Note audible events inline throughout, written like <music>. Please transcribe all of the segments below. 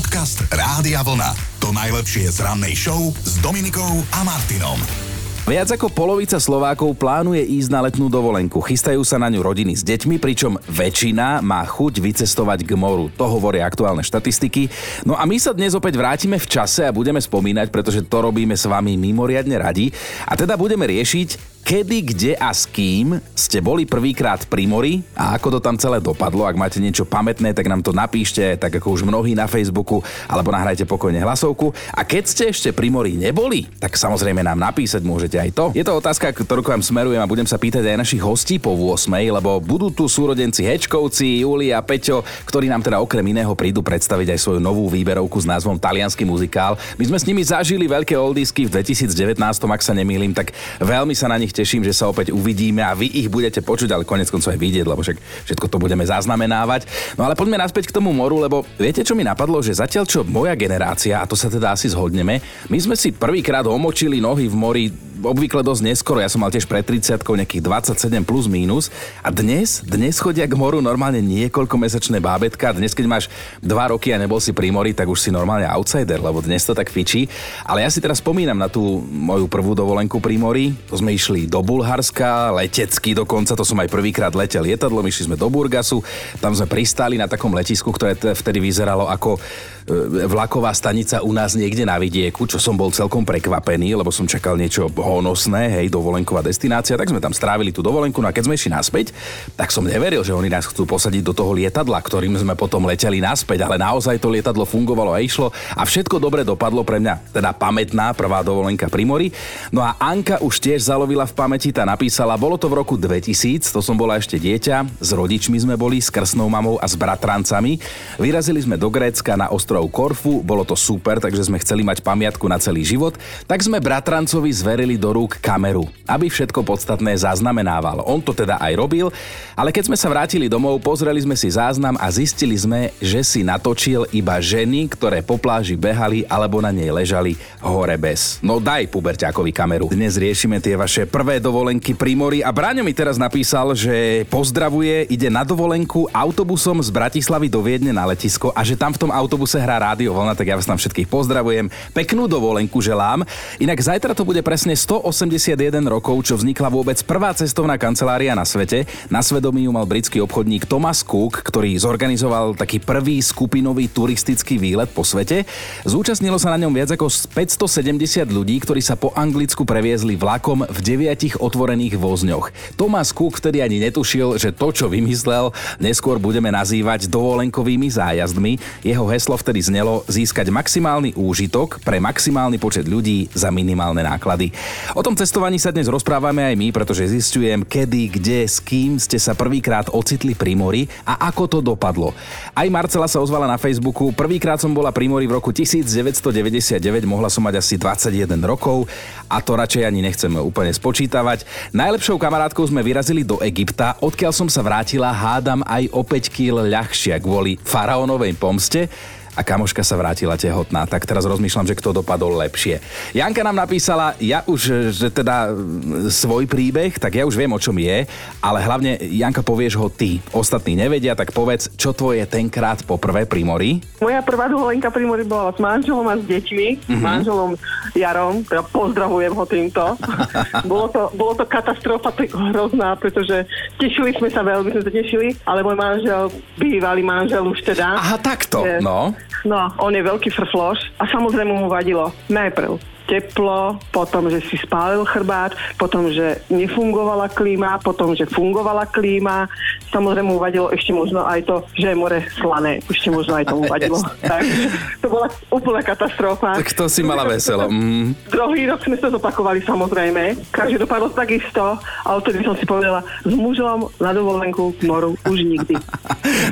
Podcast Rádia Vlna. To najlepšie z rannej show s Dominikou a Martinom. Viac ako polovica Slovákov plánuje ísť na letnú dovolenku. Chystajú sa na ňu rodiny s deťmi, pričom väčšina má chuť vycestovať k moru. To hovoria aktuálne štatistiky. No a my sa dnes opäť vrátime v čase a budeme spomínať, pretože to robíme s vami mimoriadne radi. A teda budeme riešiť, kedy, kde a s kým ste boli prvýkrát pri mori a ako to tam celé dopadlo. Ak máte niečo pamätné, tak nám to napíšte, tak ako už mnohí na Facebooku, alebo nahrajte pokojne hlasovku. A keď ste ešte pri mori neboli, tak samozrejme nám napísať môžete aj to. Je to otázka, ktorú k vám smerujem a budem sa pýtať aj našich hostí po 8, lebo budú tu súrodenci Hečkovci, Julia, Peťo, ktorí nám teda okrem iného prídu predstaviť aj svoju novú výberovku s názvom Talianský muzikál. My sme s nimi zažili veľké oldisky v 2019, ak sa nemýlim, tak veľmi sa na nich teším, že sa opäť uvidíme a vy ich budete počuť, ale konec koncov aj vidieť, lebo však všetko to budeme zaznamenávať. No ale poďme naspäť k tomu moru, lebo viete, čo mi napadlo, že zatiaľ čo moja generácia, a to sa teda asi zhodneme, my sme si prvýkrát omočili nohy v mori obvykle dosť neskoro, ja som mal tiež pred 30 nejakých 27 plus minus a dnes, dnes chodia k moru normálne niekoľko mesačné bábetka, dnes keď máš 2 roky a nebol si pri mori, tak už si normálne outsider, lebo dnes to tak fičí. Ale ja si teraz spomínam na tú moju prvú dovolenku pri mori, to sme išli do Bulharska, letecky dokonca, to som aj prvýkrát letel lietadlom, išli sme do Burgasu, tam sme pristáli na takom letisku, ktoré vtedy vyzeralo ako vlaková stanica u nás niekde na vidieku, čo som bol celkom prekvapený, lebo som čakal niečo honosné, hej, dovolenková destinácia, tak sme tam strávili tú dovolenku, no a keď sme išli naspäť, tak som neveril, že oni nás chcú posadiť do toho lietadla, ktorým sme potom leteli naspäť, ale naozaj to lietadlo fungovalo a išlo a všetko dobre dopadlo pre mňa, teda pamätná prvá dovolenka pri mori. No a Anka už tiež zalovila v pamäti, tá napísala, bolo to v roku 2000, to som bola ešte dieťa, s rodičmi sme boli, s krsnou mamou a s bratrancami. Vyrazili sme do Grécka na ostrov Korfu, bolo to super, takže sme chceli mať pamiatku na celý život, tak sme bratrancovi zverili do rúk kameru, aby všetko podstatné zaznamenával. On to teda aj robil, ale keď sme sa vrátili domov, pozreli sme si záznam a zistili sme, že si natočil iba ženy, ktoré po pláži behali alebo na nej ležali hore bez. No daj puberťákovi kameru. Dnes riešime tie vaše prvé dovolenky pri mori a Bráňo mi teraz napísal, že pozdravuje, ide na dovolenku autobusom z Bratislavy do Viedne na letisko a že tam v tom autobuse hrá rádio Vlna, tak ja vás tam všetkých pozdravujem. Peknú dovolenku želám. Inak zajtra to bude presne 181 rokov, čo vznikla vôbec prvá cestovná kancelária na svete. Na svedomí ju mal britský obchodník Thomas Cook, ktorý zorganizoval taký prvý skupinový turistický výlet po svete. Zúčastnilo sa na ňom viac ako 570 ľudí, ktorí sa po Anglicku previezli vlakom v deviatich otvorených vozňoch. Thomas Cook vtedy ani netušil, že to, čo vymyslel, neskôr budeme nazývať dovolenkovými zájazdmi. Jeho heslo vtedy znelo získať maximálny úžitok pre maximálny počet ľudí za minimálne náklady. O tom cestovaní sa dnes rozprávame aj my, pretože zistujem, kedy, kde, s kým ste sa prvýkrát ocitli pri mori a ako to dopadlo. Aj Marcela sa ozvala na Facebooku. Prvýkrát som bola pri mori v roku 1999, mohla som mať asi 21 rokov a to radšej ani nechcem úplne spočítavať. Najlepšou kamarátkou sme vyrazili do Egypta, odkiaľ som sa vrátila hádam aj o 5 kg ľahšia kvôli faraónovej pomste a kamoška sa vrátila tehotná. Tak teraz rozmýšľam, že kto dopadol lepšie. Janka nám napísala, ja už, že teda svoj príbeh, tak ja už viem, o čom je, ale hlavne, Janka, povieš ho ty. Ostatní nevedia, tak povedz, čo tvoje tenkrát poprvé pri mori? Moja prvá dovolenka pri mori bola s manželom a s deťmi, mm-hmm. s manželom Jarom, teda pozdravujem ho týmto. <laughs> bolo, to, bolo to katastrofa tak hrozná, pretože tešili sme sa veľmi, sme sa tešili, ale môj manžel, bývalý manžel už teda. Aha, takto, je, no. No, on je veľký frfloš a samozrejme mu vadilo. Najprv teplo, potom, že si spálil chrbát, potom, že nefungovala klíma, potom, že fungovala klíma. Samozrejme mu vadilo ešte možno aj to, že je more slané. Ešte možno aj tomu <laughs> vadilo. <laughs> tak, to bola úplná katastrofa. Tak to si mala veselo. <laughs> Mm. Druhý rok sme sa zopakovali samozrejme. Každý dopadlo takisto, ale vtedy som si povedala, s mužom na dovolenku k moru už nikdy.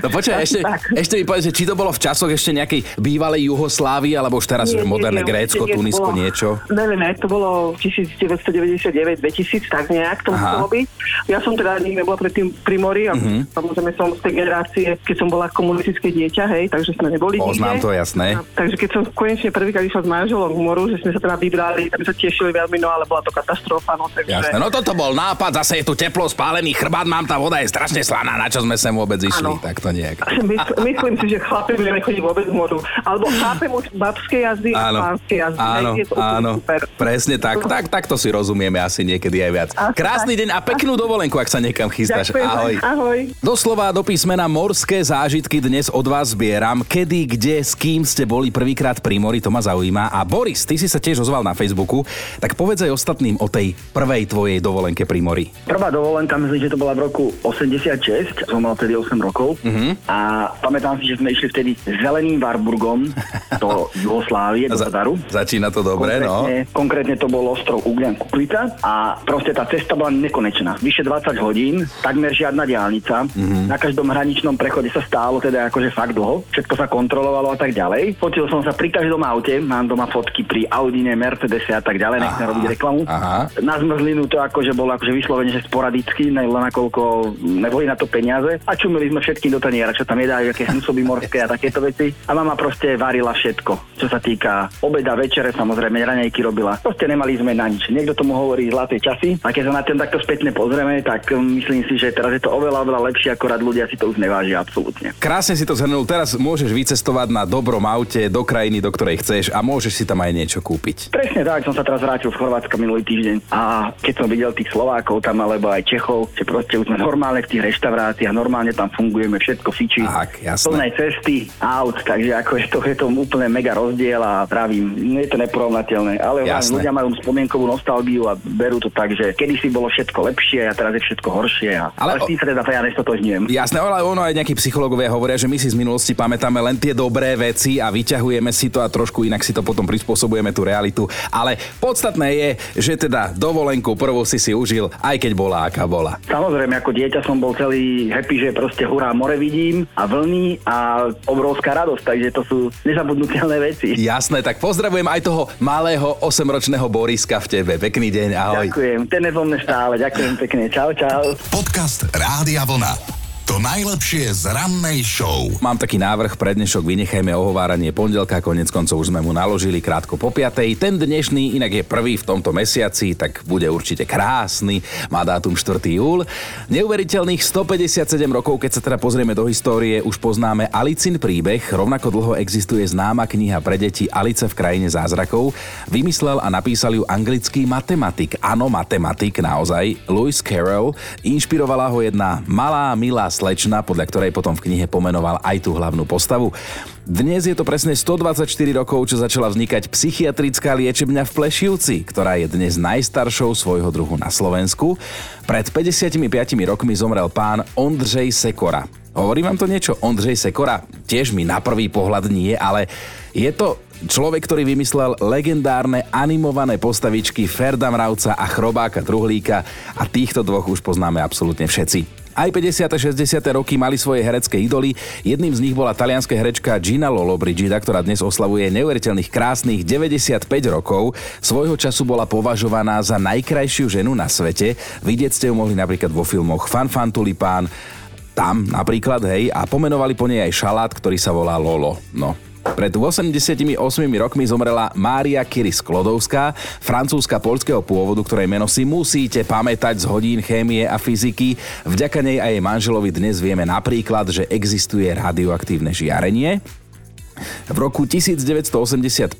no počkaj, ešte, ešte mi povedz, či to bolo v časoch ešte nejakej bývalej Juhoslávy, alebo už teraz nie, moderné nie, Grécko, Tunisko, niečo? Čo? Ne, ne, ne, to bolo 1999-2000, tak nejak to muselo byť. Ja som teda nikdy nebola predtým pri mori a uh-huh. samozrejme som z tej generácie, keď som bola komunistické dieťa, hej, takže sme neboli Poznám nikde. to, jasné. A, takže keď som konečne prvýkrát išla s manželom k moru, že sme sa teda vybrali, tak sa tešili veľmi, no ale bola to katastrofa. No, takže... Jasné, no toto bol nápad, zase je tu teplo, spálený chrbát, mám tá voda je strašne slaná, na čo sme sem vôbec išli, ano. tak to nejak. Mysl, myslím si, že chlapi by chodiť vôbec k moru, moru. Alebo chápem už babské jazdy áno, a pánske jazdy. Áno, je to áno, super. presne tak. tak. Takto si rozumieme asi niekedy aj viac. Asi Krásny tak. deň a peknú dovolenku, ak sa niekam chystáš. Ďakujem. Ahoj. Ahoj. Doslova do písmena morské zážitky dnes od vás zbieram. Kedy, kde, s kým ste boli prvýkrát pri mori, to ma zaujíma. A Boris, ty si sa tiež ozval na Facebooku, tak povedz aj ostatným o tej prvej tvojej dovolenke pri mori. Prvá dovolenka, myslím, že to bola v roku 86, som mal tedy 8 rokov Mhm. a pamätám si, že sme išli vtedy zeleným Warburgom do Jugoslávie, do Za- Zadaru. Začína to dobre, no. konkrétne, konkrétne to bol ostrov Uglian Kuklita a proste tá cesta bola nekonečná. Vyše 20 hodín, takmer žiadna diálnica. Mhm. Na každom hraničnom prechode sa stálo teda akože fakt dlho. Všetko sa kontrolovalo a tak ďalej. Fotil som sa pri každom aute, mám doma fotky pri Audine, Mercedese a tak ďalej, nechcem robiť reklamu. aha. Na zmrzlinu to akože bolo akože vyslovene, že sporadicky, len nakoľko neboli na to peniaze. A čumili sme všetkým do taniera, čo tam jedajú, aké hnusoby morské a takéto veci. A mama proste varila všetko, čo sa týka obeda, večere, samozrejme, raňajky robila. Proste nemali sme na nič. Niekto tomu hovorí zlaté časy. A keď sa na ten takto spätne pozrieme, tak um, myslím si, že teraz je to oveľa, oveľa lepšie, akorát ľudia si to už nevážia absolútne. Krásne si to zhrnul. Teraz môžeš vycestovať na dobrom aute do krajiny, do ktorej chceš a môžeš si tam aj niečo kúpiť. Presne tak, som sa teraz vrátil z Chorvátska minulý týždeň a keď som videl tých Slovákov tam alebo aj Čechov, že proste už sme normálne v tých reštauráciách, normálne tam fungujeme, všetko fičí. Tak, jasné. Plné cesty, aut, takže ako je to, je to úplne mega rozdiel a pravím, je to neporovnateľné, ale Jasné. ľudia majú spomienkovú nostalgiu a berú to tak, že kedysi bolo všetko lepšie a teraz je všetko horšie a Ale s tým sa teda ja nestotožňujem. Jasné, ale ono aj nejakí psychológovia hovoria, že my si z minulosti pamätáme len tie dobré veci a vyťahujeme si to a trošku inak si to potom prispôsobujeme tú realitu. Ale podstatné je, že teda dovolenku prvú si si užil, aj keď bola aká bola. Samozrejme, ako dieťa som bol celý happy, že proste hurá, more vidím a vlny a obrovská radosť, takže to sú nezabudnutelné veci. Jasné, tak pozdravujem aj toho malého 8-ročného Boriska v tebe. Pekný deň, ahoj. Ďakujem, ten je vo mne stále, ďakujem pekne, čau, čau. Podcast Rádia Vlna. To najlepšie z rannej show. Mám taký návrh pre dnešok, vynechajme ohováranie pondelka, konec koncov už sme mu naložili krátko po piatej. Ten dnešný inak je prvý v tomto mesiaci, tak bude určite krásny, má dátum 4. júl. Neuveriteľných 157 rokov, keď sa teda pozrieme do histórie, už poznáme Alicin príbeh, rovnako dlho existuje známa kniha pre deti Alice v krajine zázrakov. Vymyslel a napísal ju anglický matematik, áno matematik naozaj, Lewis Carroll. Inšpirovala ho jedna malá, milá slečna, podľa ktorej potom v knihe pomenoval aj tú hlavnú postavu. Dnes je to presne 124 rokov, čo začala vznikať psychiatrická liečebňa v Plešivci, ktorá je dnes najstaršou svojho druhu na Slovensku. Pred 55 rokmi zomrel pán Ondřej Sekora. Hovorí vám to niečo? Ondřej Sekora? Tiež mi na prvý pohľad nie, ale je to človek, ktorý vymyslel legendárne animované postavičky Ferda Mravca a Chrobáka Truhlíka a týchto dvoch už poznáme absolútne všetci. Aj 50. 60. roky mali svoje herecké idoly. Jedným z nich bola talianská herečka Gina Lollobrigida, ktorá dnes oslavuje neuveriteľných krásnych 95 rokov. Svojho času bola považovaná za najkrajšiu ženu na svete. Vidieť ste ju mohli napríklad vo filmoch Fan Fan Tulipán, tam napríklad, hej, a pomenovali po nej aj šalát, ktorý sa volá Lolo. No, pred 88 rokmi zomrela Mária Curie Sklodovská, francúzska polského pôvodu, ktorej meno si musíte pamätať z hodín chémie a fyziky. Vďaka nej a jej manželovi dnes vieme napríklad, že existuje radioaktívne žiarenie. V roku 1985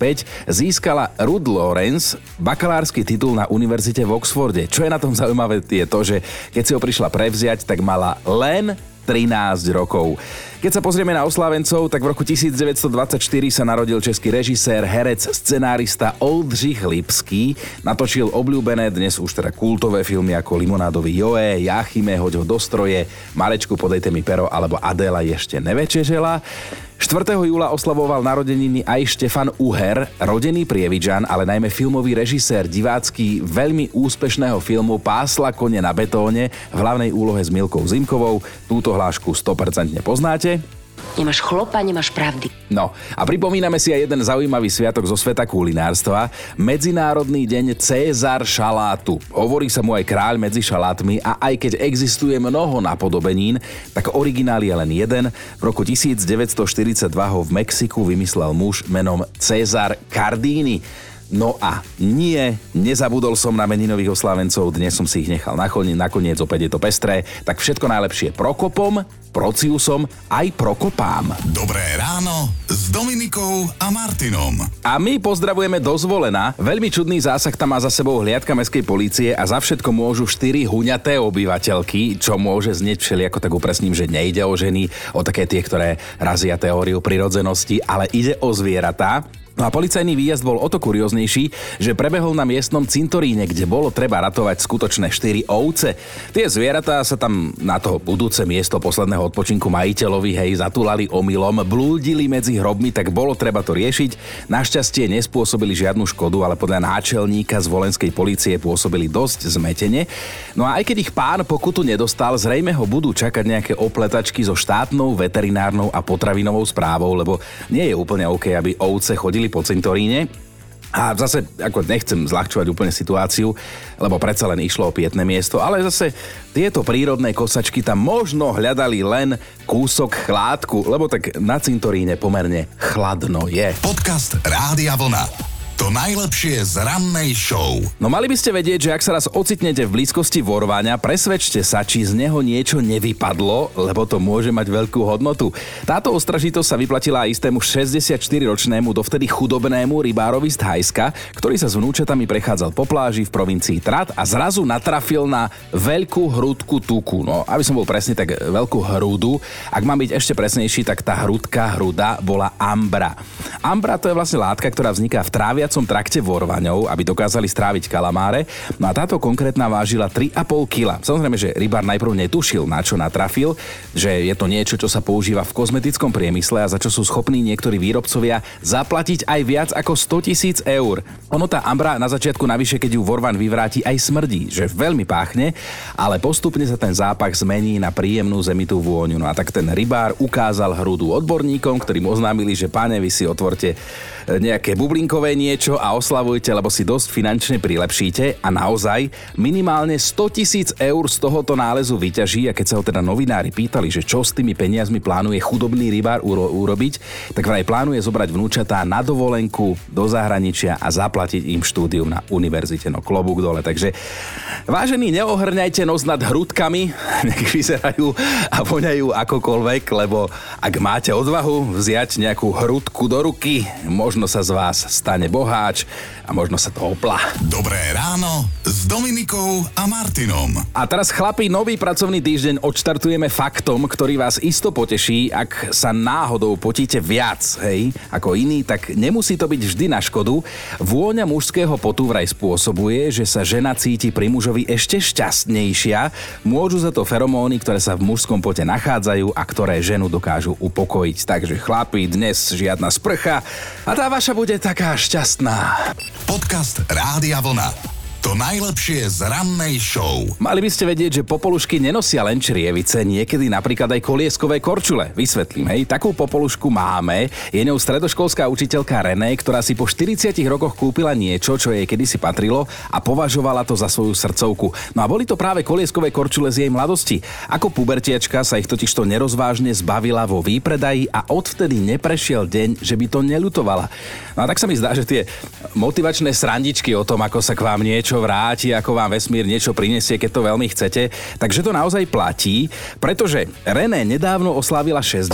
získala Ruth Lawrence bakalársky titul na univerzite v Oxforde. Čo je na tom zaujímavé je to, že keď si ho prišla prevziať, tak mala len 13 rokov. Keď sa pozrieme na oslávencov, tak v roku 1924 sa narodil český režisér, herec, scenárista Oldřich Lipský. Natočil obľúbené, dnes už teda kultové filmy ako Limonádový Joe, Jachime, Hoď ho do stroje, Marečku, podejte mi pero alebo Adela ešte nevečežela. 4. júla oslavoval narodeniny aj Štefan Uher, rodený prievidžan, ale najmä filmový režisér divácky veľmi úspešného filmu Pásla kone na betóne v hlavnej úlohe s Milkou Zimkovou. Túto hlášku 100% poznáte. Nemáš chlopa, nemáš pravdy. No a pripomíname si aj jeden zaujímavý sviatok zo sveta kulinárstva. Medzinárodný deň Cézar šalátu. Hovorí sa mu aj kráľ medzi šalátmi a aj keď existuje mnoho napodobenín, tak originál je len jeden. V roku 1942 ho v Mexiku vymyslel muž menom César Cardini. No a nie, nezabudol som na meninových oslávencov, dnes som si ich nechal nacholniť, nakoniec opäť je to pestré, tak všetko najlepšie Prokopom, Prociusom aj Prokopám. Dobré ráno s Dominikou a Martinom. A my pozdravujeme dozvolená. Veľmi čudný zásah tam má za sebou hliadka mestskej polície a za všetko môžu 4 huňaté obyvateľky, čo môže znieť všelijako tak upresním, že nejde o ženy, o také tie, ktoré razia teóriu prirodzenosti, ale ide o zvieratá. No a policajný výjazd bol o to kurióznejší, že prebehol na miestnom cintoríne, kde bolo treba ratovať skutočné 4 ovce. Tie zvieratá sa tam na to budúce miesto posledného odpočinku majiteľovi hej zatulali omylom, blúdili medzi hrobmi, tak bolo treba to riešiť. Našťastie nespôsobili žiadnu škodu, ale podľa náčelníka z volenskej policie pôsobili dosť zmetene. No a aj keď ich pán pokutu nedostal, zrejme ho budú čakať nejaké opletačky so štátnou, veterinárnou a potravinovou správou, lebo nie je úplne OK, aby ovce chodili po cintoríne. A zase, ako nechcem zľahčovať úplne situáciu, lebo predsa len išlo o pietné miesto, ale zase tieto prírodné kosačky tam možno hľadali len kúsok chládku, lebo tak na cintoríne pomerne chladno je. Podcast Rádia Vlna. To najlepšie z rannej show. No mali by ste vedieť, že ak sa raz ocitnete v blízkosti vorvania, presvedčte sa, či z neho niečo nevypadlo, lebo to môže mať veľkú hodnotu. Táto ostražitosť sa vyplatila aj istému 64-ročnému dovtedy chudobnému rybárovi z Thajska, ktorý sa s vnúčatami prechádzal po pláži v provincii Trat a zrazu natrafil na veľkú hrudku tuku. No, aby som bol presný, tak veľkú hrúdu. Ak mám byť ešte presnejší, tak tá hrudka, hruda bola ambra. Ambra to je vlastne látka, ktorá vzniká v trávia trávacom trakte vorvaňov, aby dokázali stráviť kalamáre. No a táto konkrétna vážila 3,5 kg. Samozrejme, že rybár najprv netušil, na čo natrafil, že je to niečo, čo sa používa v kozmetickom priemysle a za čo sú schopní niektorí výrobcovia zaplatiť aj viac ako 100 tisíc eur. Ono tá ambra na začiatku navyše, keď ju vorvan vyvráti, aj smrdí, že veľmi páchne, ale postupne sa ten zápach zmení na príjemnú zemitú vôňu. No a tak ten rybár ukázal hrudu odborníkom, ktorým oznámili, že páne, vy si otvorte nejaké bublinkové niečo a oslavujte, lebo si dosť finančne prilepšíte a naozaj minimálne 100 tisíc eur z tohoto nálezu vyťaží a keď sa ho teda novinári pýtali, že čo s tými peniazmi plánuje chudobný rybár uro- urobiť, tak vraj plánuje zobrať vnúčatá na dovolenku do zahraničia a zaplatiť im štúdium na univerzite. No klobúk dole. Takže vážení, neohrňajte nos nad hrudkami, <laughs> nech vyzerajú a voňajú akokoľvek, lebo ak máte odvahu vziať nejakú hrudku do ruky, možno sa z vás stane boháč a možno sa to opla. Dobré ráno s Dominikou a Martinom. A teraz chlapi, nový pracovný týždeň odštartujeme faktom, ktorý vás isto poteší, ak sa náhodou potíte viac, hej, ako iný, tak nemusí to byť vždy na škodu. Vôňa mužského potu vraj spôsobuje, že sa žena cíti pri mužovi ešte šťastnejšia. Môžu za to feromóny, ktoré sa v mužskom pote nachádzajú a ktoré ženu dokážu upokojiť. Takže chlapi, dnes žiadna sprcha a tá vaša bude taká šťastná. Podcast Rádia Vlna. To najlepšie z rannej show. Mali by ste vedieť, že popolušky nenosia len črievice, niekedy napríklad aj kolieskové korčule. Vysvetlím, hej, takú popolušku máme. Je ňou stredoškolská učiteľka René, ktorá si po 40 rokoch kúpila niečo, čo jej kedysi patrilo a považovala to za svoju srdcovku. No a boli to práve kolieskové korčule z jej mladosti. Ako pubertiačka sa ich totižto nerozvážne zbavila vo výpredaji a odvtedy neprešiel deň, že by to nelutovala. No a tak sa mi zdá, že tie motivačné srandičky o tom, ako sa k vám niečo niečo vráti, ako vám vesmír niečo prinesie, keď to veľmi chcete. Takže to naozaj platí, pretože René nedávno oslávila 60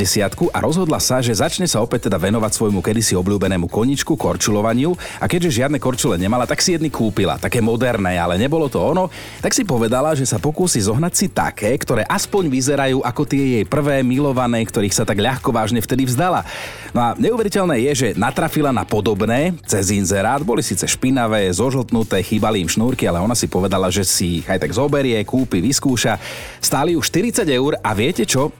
a rozhodla sa, že začne sa opäť teda venovať svojmu kedysi obľúbenému koničku, korčulovaniu a keďže žiadne korčule nemala, tak si jedny kúpila, také moderné, ale nebolo to ono, tak si povedala, že sa pokúsi zohnať si také, ktoré aspoň vyzerajú ako tie jej prvé milované, ktorých sa tak ľahko vážne vtedy vzdala. No a neuveriteľné je, že natrafila na podobné cez inzerát, boli síce špinavé, zožltnuté, chýbali im šnúrky, ale ona si povedala, že si ich aj tak zoberie, kúpi, vyskúša. Stáli už 40 eur a viete čo?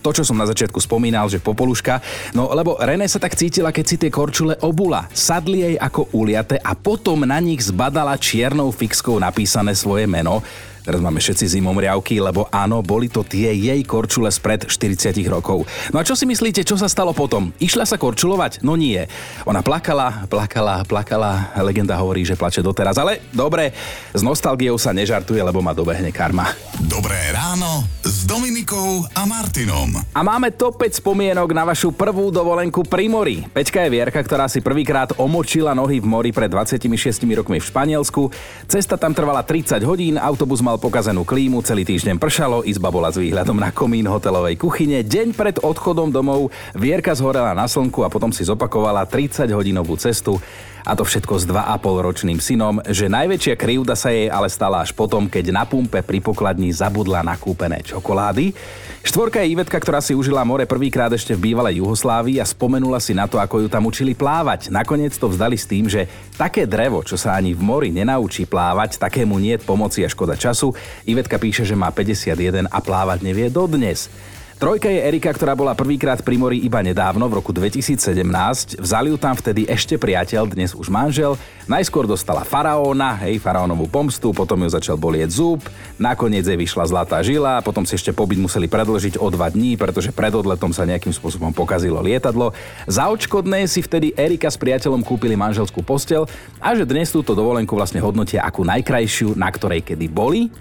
to, čo som na začiatku spomínal, že popoluška, no lebo René sa tak cítila, keď si tie korčule obula. Sadli jej ako uliate a potom na nich zbadala čiernou fixkou napísané svoje meno. Teraz máme všetci zimomriavky, lebo áno, boli to tie jej korčule spred 40 rokov. No a čo si myslíte, čo sa stalo potom? Išla sa korčulovať? No nie. Ona plakala, plakala, plakala. Legenda hovorí, že plače doteraz. Ale dobre, s nostalgiou sa nežartuje, lebo ma dobehne karma. Dobré ráno s Dominikou a Martinom. A máme to 5 spomienok na vašu prvú dovolenku pri mori. Peťka je Vierka, ktorá si prvýkrát omočila nohy v mori pred 26 rokmi v Španielsku. Cesta tam trvala 30 hodín, autobus mal pokazenú klímu, celý týždeň pršalo, izba bola s výhľadom na komín hotelovej kuchyne. Deň pred odchodom domov Vierka zhorela na slnku a potom si zopakovala 30 hodinovú cestu a to všetko s 2,5 ročným synom, že najväčšia krivda sa jej ale stala až potom, keď na pumpe pri pokladni zabudla nakúpené čokolády. Štvorka je Ivetka, ktorá si užila more prvýkrát ešte v bývalej Juhoslávii a spomenula si na to, ako ju tam učili plávať. Nakoniec to vzdali s tým, že také drevo, čo sa ani v mori nenaučí plávať, takému nie pomoci a škoda času. Ivetka píše, že má 51 a plávať nevie dodnes. Trojka je Erika, ktorá bola prvýkrát pri mori iba nedávno, v roku 2017. Vzali ju tam vtedy ešte priateľ, dnes už manžel. Najskôr dostala faraóna, hej, faraónovú pomstu, potom ju začal bolieť zub, nakoniec jej vyšla zlatá žila, potom si ešte pobyt museli predlžiť o dva dní, pretože pred odletom sa nejakým spôsobom pokazilo lietadlo. Za očkodné si vtedy Erika s priateľom kúpili manželskú postel a že dnes túto dovolenku vlastne hodnotia ako najkrajšiu, na ktorej kedy boli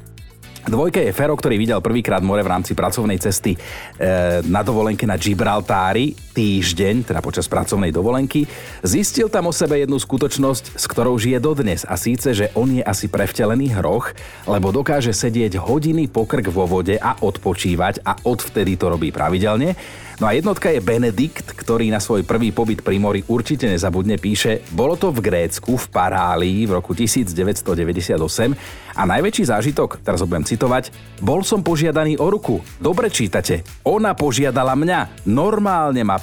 Dvojka je Fero, ktorý videl prvýkrát more v rámci pracovnej cesty e, na dovolenke na Gibraltári týždeň, teda počas pracovnej dovolenky. Zistil tam o sebe jednu skutočnosť, s ktorou žije dodnes a síce, že on je asi prevtelený hroch, lebo dokáže sedieť hodiny pokrk vo vode a odpočívať a odvtedy to robí pravidelne. No a jednotka je Benedikt, ktorý na svoj prvý pobyt pri mori určite nezabudne, píše, bolo to v Grécku, v Parálii v roku 1998 a najväčší zážitok, teraz ho budem citovať, bol som požiadaný o ruku. Dobre čítate. Ona požiadala mňa, normálne ma